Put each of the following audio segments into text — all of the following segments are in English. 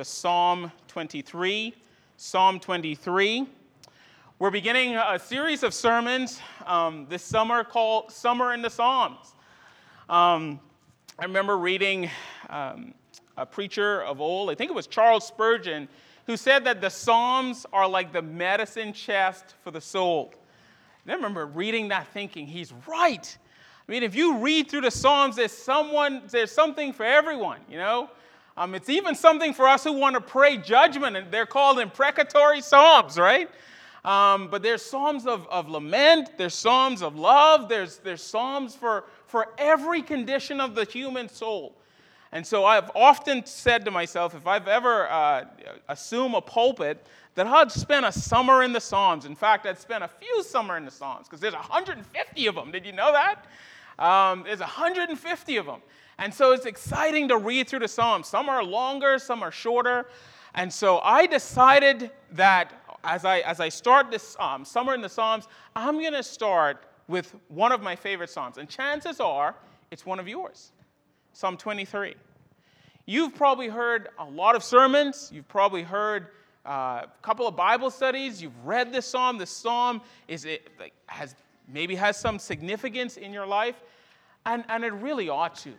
to Psalm 23. Psalm 23. We're beginning a series of sermons um, this summer called Summer in the Psalms. Um, I remember reading um, a preacher of old, I think it was Charles Spurgeon, who said that the Psalms are like the medicine chest for the soul. And I remember reading that thinking, he's right. I mean, if you read through the Psalms, there's someone, there's something for everyone, you know? Um, it's even something for us who want to pray judgment, and they're called imprecatory psalms, right? Um, but there's psalms of, of lament, there's psalms of love, there's, there's psalms for, for every condition of the human soul. And so I've often said to myself, if I've ever uh, assumed a pulpit, that I'd spend a summer in the Psalms. In fact, I'd spend a few summer in the Psalms because there's 150 of them. Did you know that? Um, there's 150 of them. And so it's exciting to read through the Psalms. Some are longer, some are shorter. And so I decided that as I, as I start this um, summer in the Psalms, I'm going to start with one of my favorite Psalms. And chances are it's one of yours Psalm 23. You've probably heard a lot of sermons, you've probably heard uh, a couple of Bible studies, you've read this psalm. This psalm is it like, has maybe has some significance in your life, and, and it really ought to.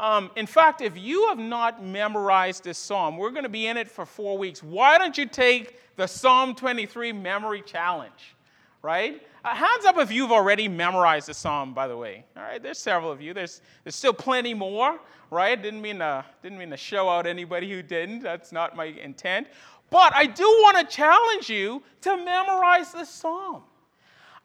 Um, in fact, if you have not memorized this psalm, we're going to be in it for four weeks. Why don't you take the Psalm 23 memory challenge? Right? Uh, hands up if you've already memorized the psalm, by the way. All right, there's several of you. There's, there's still plenty more, right? Didn't mean, to, didn't mean to show out anybody who didn't. That's not my intent. But I do want to challenge you to memorize this psalm.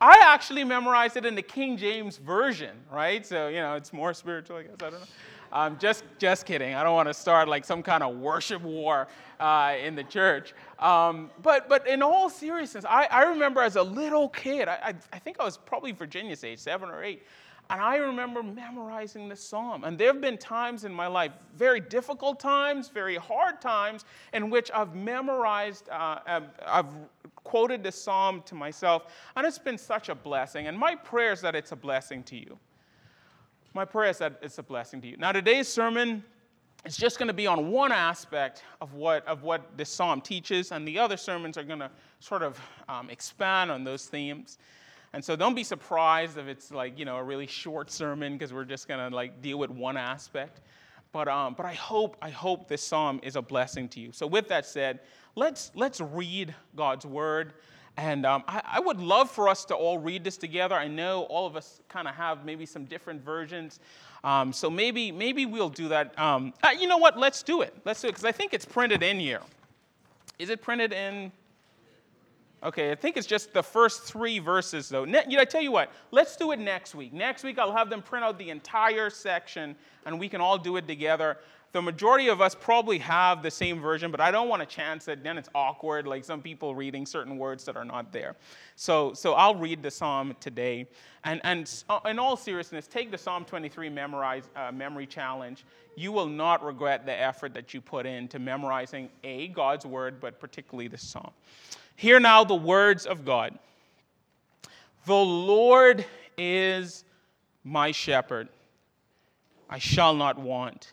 I actually memorized it in the King James Version, right? So, you know, it's more spiritual, I guess. I don't know. Um, just, just kidding. I don't want to start like some kind of worship war uh, in the church. Um, but, but in all seriousness, I, I remember as a little kid, I, I, think I was probably Virginia's age, seven or eight, and I remember memorizing this psalm. And there have been times in my life, very difficult times, very hard times, in which I've memorized, uh, um, I've quoted this psalm to myself, and it's been such a blessing. And my prayer is that it's a blessing to you. My prayer is that it's a blessing to you. Now, today's sermon is just going to be on one aspect of what, of what this psalm teaches, and the other sermons are going to sort of um, expand on those themes. And so don't be surprised if it's like, you know, a really short sermon because we're just going to like deal with one aspect. But, um, but I hope, I hope this psalm is a blessing to you. So with that said, let's, let's read God's word. And um, I, I, would love for us to all read this together. I know all of us kind of have maybe some different versions. Um, so maybe, maybe we'll do that. Um, uh, you know what? Let's do it. Let's do it because I think it's printed in here. Is it printed in? Okay, I think it's just the first three verses, though. Ne- you know, I tell you what, let's do it next week. Next week, I'll have them print out the entire section, and we can all do it together. The majority of us probably have the same version, but I don't want to chance it. Then it's awkward, like some people reading certain words that are not there. So, so I'll read the psalm today. And, and uh, in all seriousness, take the Psalm 23 memorize, uh, memory challenge. You will not regret the effort that you put into memorizing A, God's word, but particularly the psalm. Hear now the words of God The Lord is my shepherd, I shall not want.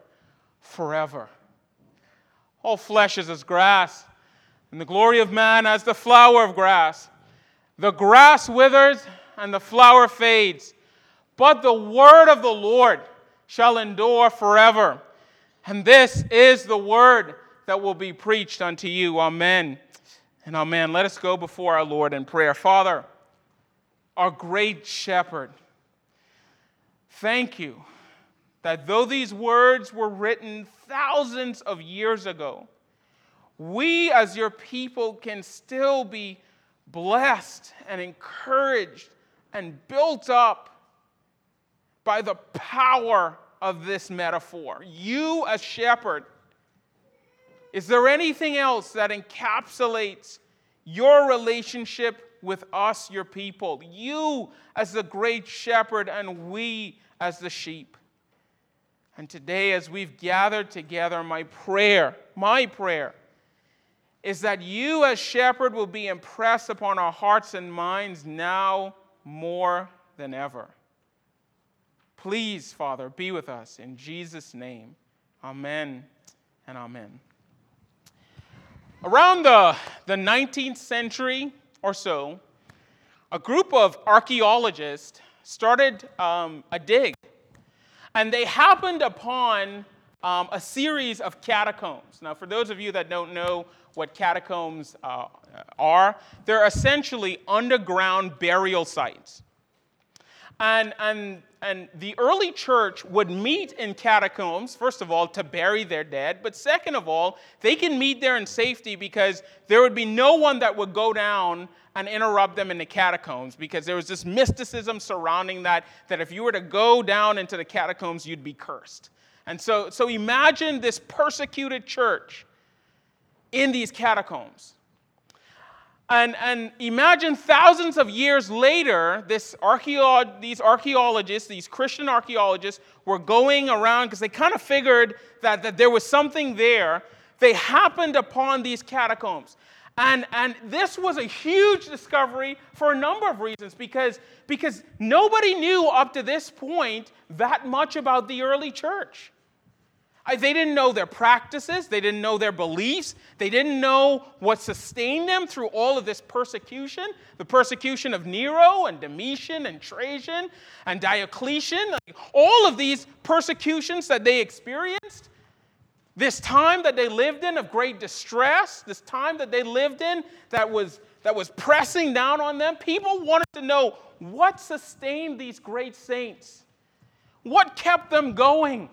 forever. All flesh is as grass, and the glory of man as the flower of grass. The grass withers and the flower fades, but the word of the Lord shall endure forever. And this is the word that will be preached unto you. Amen. And amen. Let us go before our Lord in prayer. Father, our great shepherd, thank you that though these words were written thousands of years ago, we as your people can still be blessed and encouraged and built up by the power of this metaphor. You, as shepherd, is there anything else that encapsulates your relationship with us, your people? You, as the great shepherd, and we, as the sheep. And today, as we've gathered together, my prayer, my prayer, is that you, as shepherd, will be impressed upon our hearts and minds now more than ever. Please, Father, be with us in Jesus' name. Amen and amen. Around the, the 19th century or so, a group of archaeologists started um, a dig, and they happened upon um, a series of catacombs. Now, for those of you that don't know what catacombs uh, are, they're essentially underground burial sites. And, and, and the early church would meet in catacombs, first of all, to bury their dead, but second of all, they can meet there in safety because there would be no one that would go down and interrupt them in the catacombs because there was this mysticism surrounding that, that if you were to go down into the catacombs, you'd be cursed. And so, so imagine this persecuted church in these catacombs. And, and imagine thousands of years later, this archaeo- these archaeologists, these Christian archaeologists, were going around because they kind of figured that, that there was something there. They happened upon these catacombs. And, and this was a huge discovery for a number of reasons because, because nobody knew up to this point that much about the early church. They didn't know their practices, they didn't know their beliefs, they didn't know what sustained them through all of this persecution the persecution of Nero and Domitian and Trajan and Diocletian, all of these persecutions that they experienced. This time that they lived in of great distress, this time that they lived in that was, that was pressing down on them, people wanted to know what sustained these great saints? What kept them going?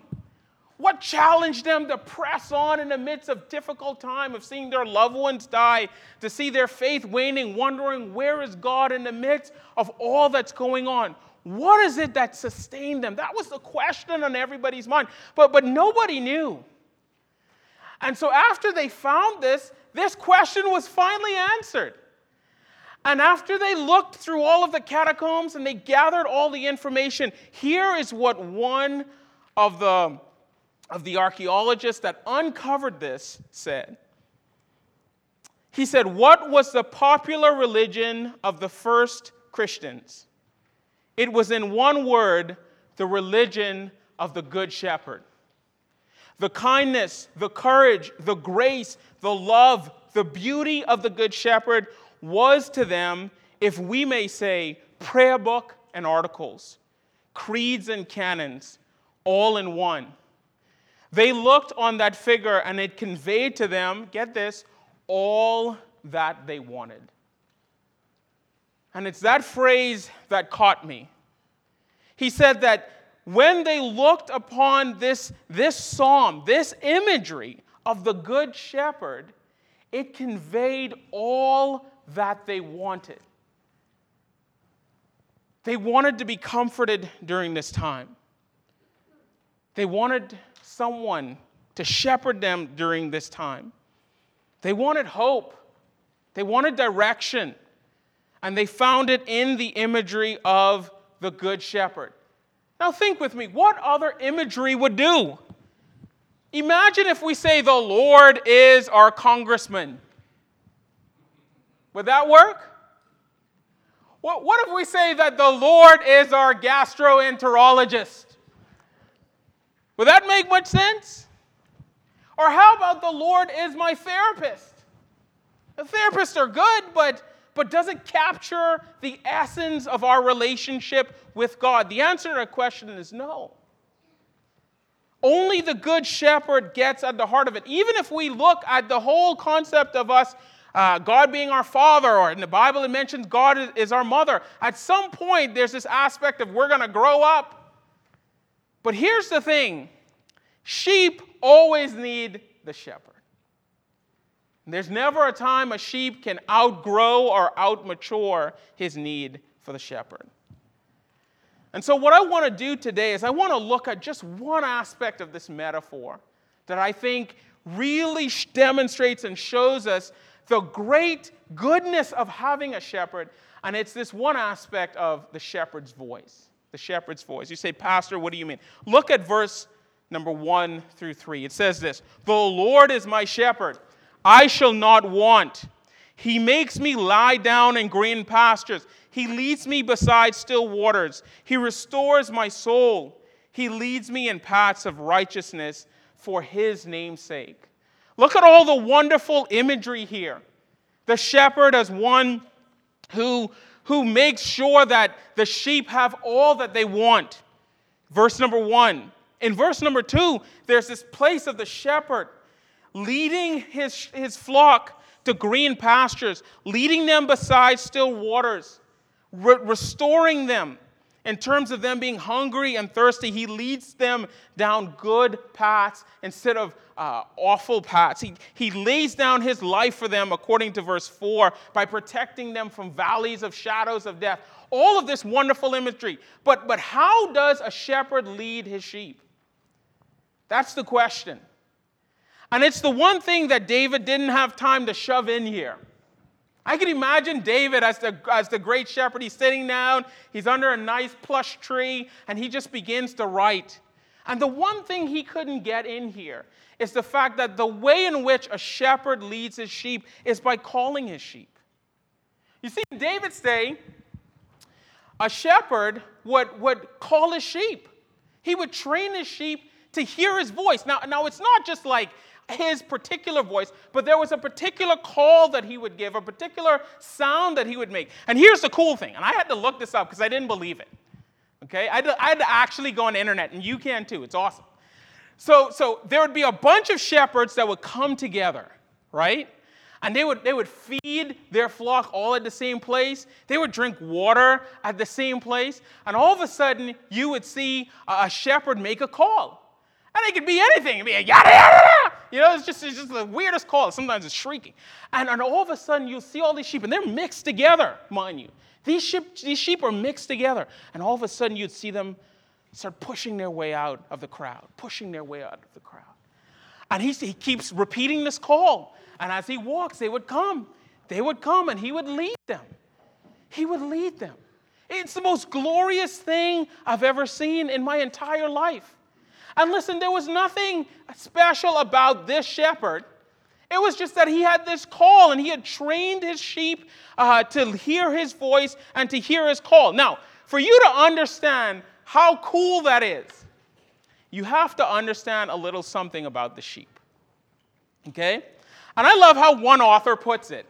What challenged them to press on in the midst of difficult time of seeing their loved ones die, to see their faith waning, wondering where is God in the midst of all that's going on? What is it that sustained them? That was the question on everybody's mind. But, but nobody knew. And so after they found this, this question was finally answered. And after they looked through all of the catacombs and they gathered all the information, here is what one of the of the archaeologist that uncovered this said. He said, What was the popular religion of the first Christians? It was, in one word, the religion of the Good Shepherd. The kindness, the courage, the grace, the love, the beauty of the Good Shepherd was to them, if we may say, prayer book and articles, creeds and canons, all in one. They looked on that figure and it conveyed to them, get this, all that they wanted. And it's that phrase that caught me. He said that when they looked upon this, this psalm, this imagery of the Good Shepherd, it conveyed all that they wanted. They wanted to be comforted during this time. They wanted someone to shepherd them during this time. They wanted hope, they wanted direction, and they found it in the imagery of the Good Shepherd. Now, think with me what other imagery would do? Imagine if we say the Lord is our congressman. Would that work? What, what if we say that the Lord is our gastroenterologist? Would that make much sense? Or how about the Lord is my therapist? The therapists are good, but, but does it capture the essence of our relationship with God? The answer to that question is no. Only the good shepherd gets at the heart of it. Even if we look at the whole concept of us, uh, God being our father, or in the Bible it mentions God is, is our mother, at some point there's this aspect of we're going to grow up. But here's the thing sheep always need the shepherd. There's never a time a sheep can outgrow or outmature his need for the shepherd. And so, what I want to do today is I want to look at just one aspect of this metaphor that I think really demonstrates and shows us the great goodness of having a shepherd. And it's this one aspect of the shepherd's voice. The shepherd's voice. You say, Pastor, what do you mean? Look at verse number one through three. It says this The Lord is my shepherd, I shall not want. He makes me lie down in green pastures. He leads me beside still waters. He restores my soul. He leads me in paths of righteousness for his name's sake. Look at all the wonderful imagery here. The shepherd as one who, who makes sure that the sheep have all that they want. Verse number one. In verse number two, there's this place of the shepherd leading his, his flock to green pastures, leading them beside still waters, re- restoring them in terms of them being hungry and thirsty. He leads them down good paths instead of uh, awful paths. He, he lays down his life for them, according to verse 4, by protecting them from valleys of shadows of death. All of this wonderful imagery. But, but how does a shepherd lead his sheep? That's the question. And it's the one thing that David didn't have time to shove in here. I can imagine David as the, as the great shepherd. He's sitting down, he's under a nice plush tree, and he just begins to write. And the one thing he couldn't get in here is the fact that the way in which a shepherd leads his sheep is by calling his sheep. You see, in David's day, a shepherd would, would call his sheep. He would train his sheep to hear his voice. Now, now it's not just like his particular voice, but there was a particular call that he would give, a particular sound that he would make. And here's the cool thing, and I had to look this up because I didn't believe it. Okay? I had, to, I had to actually go on the internet, and you can too. It's awesome. So, so there would be a bunch of shepherds that would come together, right? And they would, they would feed their flock all at the same place. They would drink water at the same place. And all of a sudden, you would see a shepherd make a call. And it could be anything. It could be a yada, yada, yada. You know, it's just, it's just the weirdest call. Sometimes it's shrieking. And, and all of a sudden, you'll see all these sheep, and they're mixed together, mind you. These sheep, these sheep are mixed together. And all of a sudden, you'd see them start pushing their way out of the crowd, pushing their way out of the crowd. And he, he keeps repeating this call. And as he walks, they would come. They would come, and he would lead them. He would lead them. It's the most glorious thing I've ever seen in my entire life. And listen, there was nothing special about this shepherd. It was just that he had this call and he had trained his sheep uh, to hear his voice and to hear his call. Now, for you to understand how cool that is, you have to understand a little something about the sheep. Okay? And I love how one author puts it.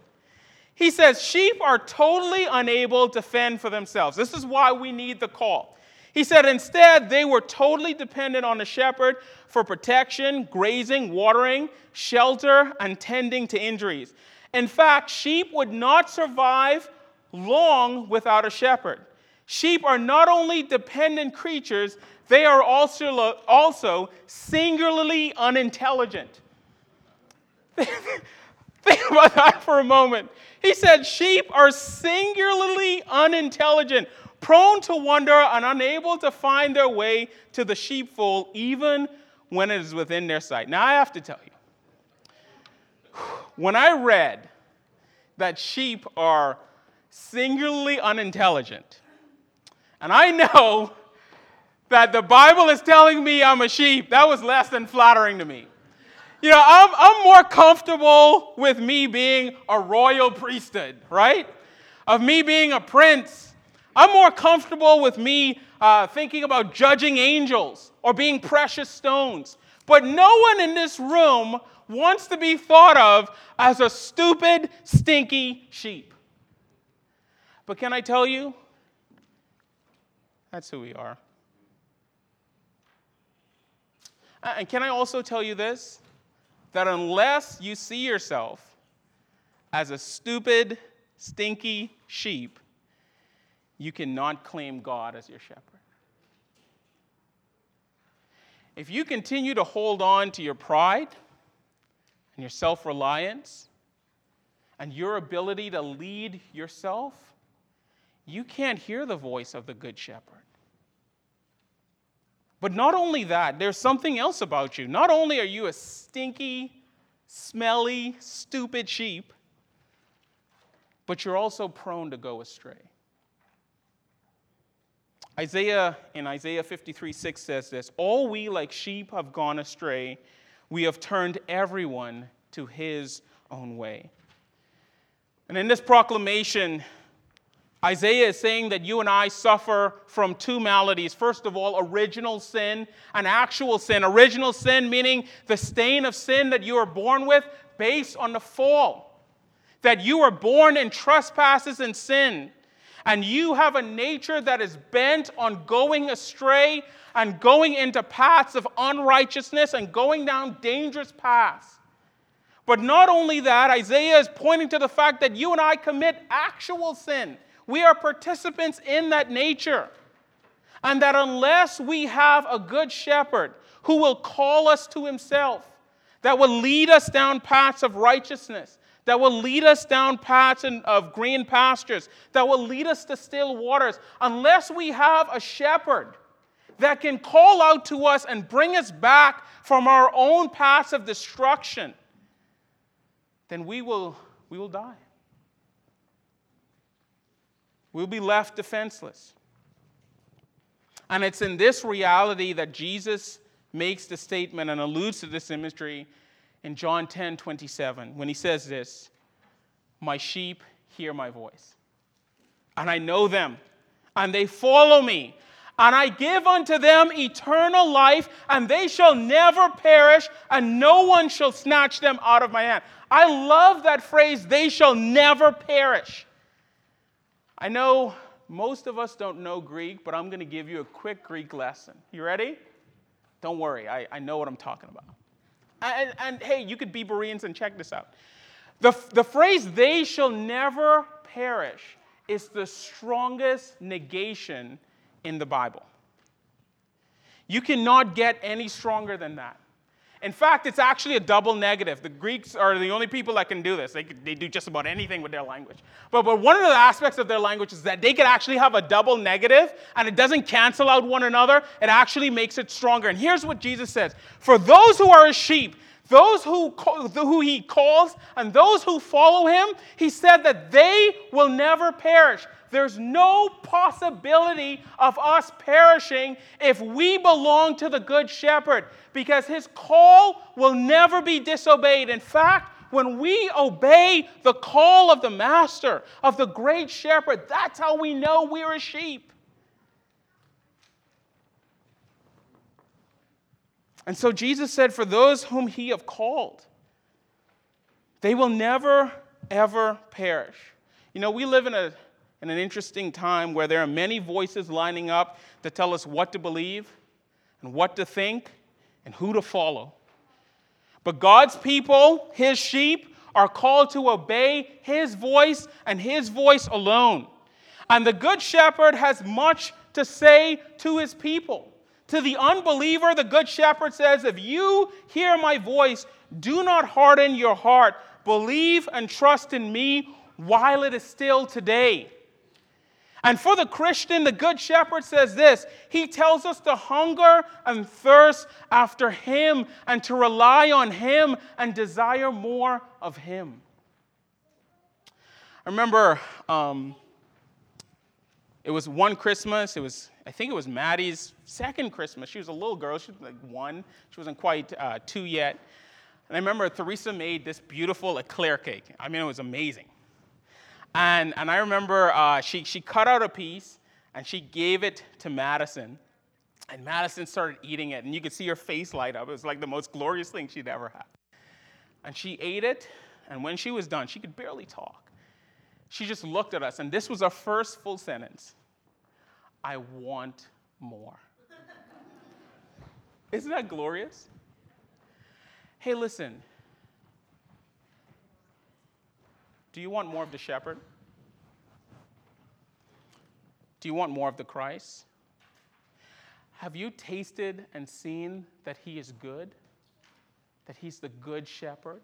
He says, Sheep are totally unable to fend for themselves. This is why we need the call. He said instead, they were totally dependent on the shepherd for protection, grazing, watering, shelter, and tending to injuries. In fact, sheep would not survive long without a shepherd. Sheep are not only dependent creatures, they are also, also singularly unintelligent. Think about that for a moment. He said, Sheep are singularly unintelligent prone to wander and unable to find their way to the sheepfold, even when it is within their sight. Now, I have to tell you, when I read that sheep are singularly unintelligent, and I know that the Bible is telling me I'm a sheep, that was less than flattering to me. You know, I'm, I'm more comfortable with me being a royal priesthood, right? Of me being a prince I'm more comfortable with me uh, thinking about judging angels or being precious stones. But no one in this room wants to be thought of as a stupid, stinky sheep. But can I tell you? That's who we are. And can I also tell you this? That unless you see yourself as a stupid, stinky sheep, you cannot claim God as your shepherd. If you continue to hold on to your pride and your self reliance and your ability to lead yourself, you can't hear the voice of the Good Shepherd. But not only that, there's something else about you. Not only are you a stinky, smelly, stupid sheep, but you're also prone to go astray. Isaiah in Isaiah 53 6 says this All we like sheep have gone astray, we have turned everyone to his own way. And in this proclamation, Isaiah is saying that you and I suffer from two maladies. First of all, original sin and actual sin. Original sin meaning the stain of sin that you are born with based on the fall. That you were born in trespasses and sin. And you have a nature that is bent on going astray and going into paths of unrighteousness and going down dangerous paths. But not only that, Isaiah is pointing to the fact that you and I commit actual sin we are participants in that nature. And that unless we have a good shepherd who will call us to himself, that will lead us down paths of righteousness, that will lead us down paths of green pastures, that will lead us to still waters, unless we have a shepherd that can call out to us and bring us back from our own paths of destruction, then we will, we will die. We'll be left defenseless. And it's in this reality that Jesus makes the statement and alludes to this imagery in John 10 27 when he says this My sheep hear my voice, and I know them, and they follow me. And I give unto them eternal life, and they shall never perish, and no one shall snatch them out of my hand. I love that phrase, they shall never perish. I know most of us don't know Greek, but I'm going to give you a quick Greek lesson. You ready? Don't worry, I, I know what I'm talking about. And, and hey, you could be Bereans and check this out. The, the phrase, they shall never perish, is the strongest negation in the Bible. You cannot get any stronger than that. In fact, it's actually a double negative. The Greeks are the only people that can do this. They, they do just about anything with their language. But, but one of the aspects of their language is that they can actually have a double negative and it doesn't cancel out one another. It actually makes it stronger. And here's what Jesus says For those who are his sheep, those who, who he calls, and those who follow him, he said that they will never perish. There's no possibility of us perishing if we belong to the Good Shepherd because his call will never be disobeyed. In fact, when we obey the call of the Master, of the Great Shepherd, that's how we know we're a sheep. And so Jesus said, For those whom he have called, they will never, ever perish. You know, we live in a in an interesting time where there are many voices lining up to tell us what to believe and what to think and who to follow. But God's people, His sheep, are called to obey His voice and His voice alone. And the Good Shepherd has much to say to His people. To the unbeliever, the Good Shepherd says, If you hear my voice, do not harden your heart. Believe and trust in me while it is still today. And for the Christian, the Good Shepherd says this He tells us to hunger and thirst after Him and to rely on Him and desire more of Him. I remember um, it was one Christmas, it was, I think it was Maddie's second Christmas. She was a little girl, she was like one, she wasn't quite uh, two yet. And I remember Teresa made this beautiful eclair cake. I mean, it was amazing. And, and I remember uh, she, she cut out a piece and she gave it to Madison. And Madison started eating it, and you could see her face light up. It was like the most glorious thing she'd ever had. And she ate it, and when she was done, she could barely talk. She just looked at us, and this was her first full sentence I want more. Isn't that glorious? Hey, listen. Do you want more of the shepherd? Do you want more of the Christ? Have you tasted and seen that he is good? That he's the good shepherd?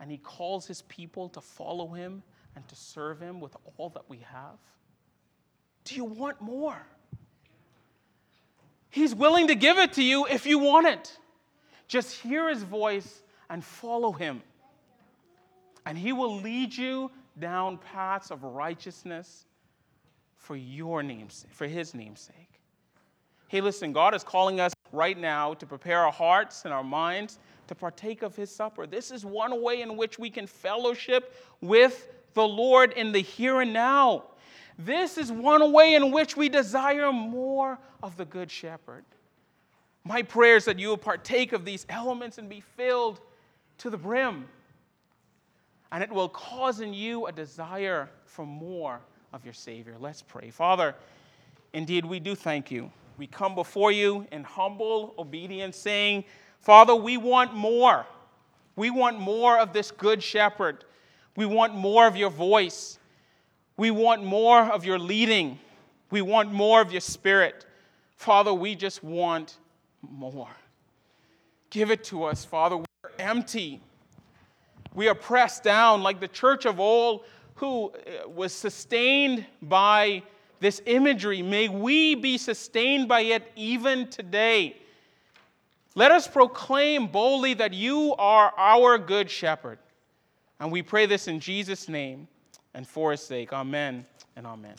And he calls his people to follow him and to serve him with all that we have? Do you want more? He's willing to give it to you if you want it. Just hear his voice and follow him. And he will lead you down paths of righteousness for your name's for his namesake. Hey, listen, God is calling us right now to prepare our hearts and our minds to partake of his supper. This is one way in which we can fellowship with the Lord in the here and now. This is one way in which we desire more of the Good Shepherd. My prayer is that you will partake of these elements and be filled to the brim. And it will cause in you a desire for more of your Savior. Let's pray. Father, indeed, we do thank you. We come before you in humble obedience, saying, Father, we want more. We want more of this Good Shepherd. We want more of your voice. We want more of your leading. We want more of your spirit. Father, we just want more. Give it to us, Father. We're empty. We are pressed down like the church of old who uh, was sustained by this imagery. May we be sustained by it even today. Let us proclaim boldly that you are our good shepherd. And we pray this in Jesus' name and for his sake. Amen and amen.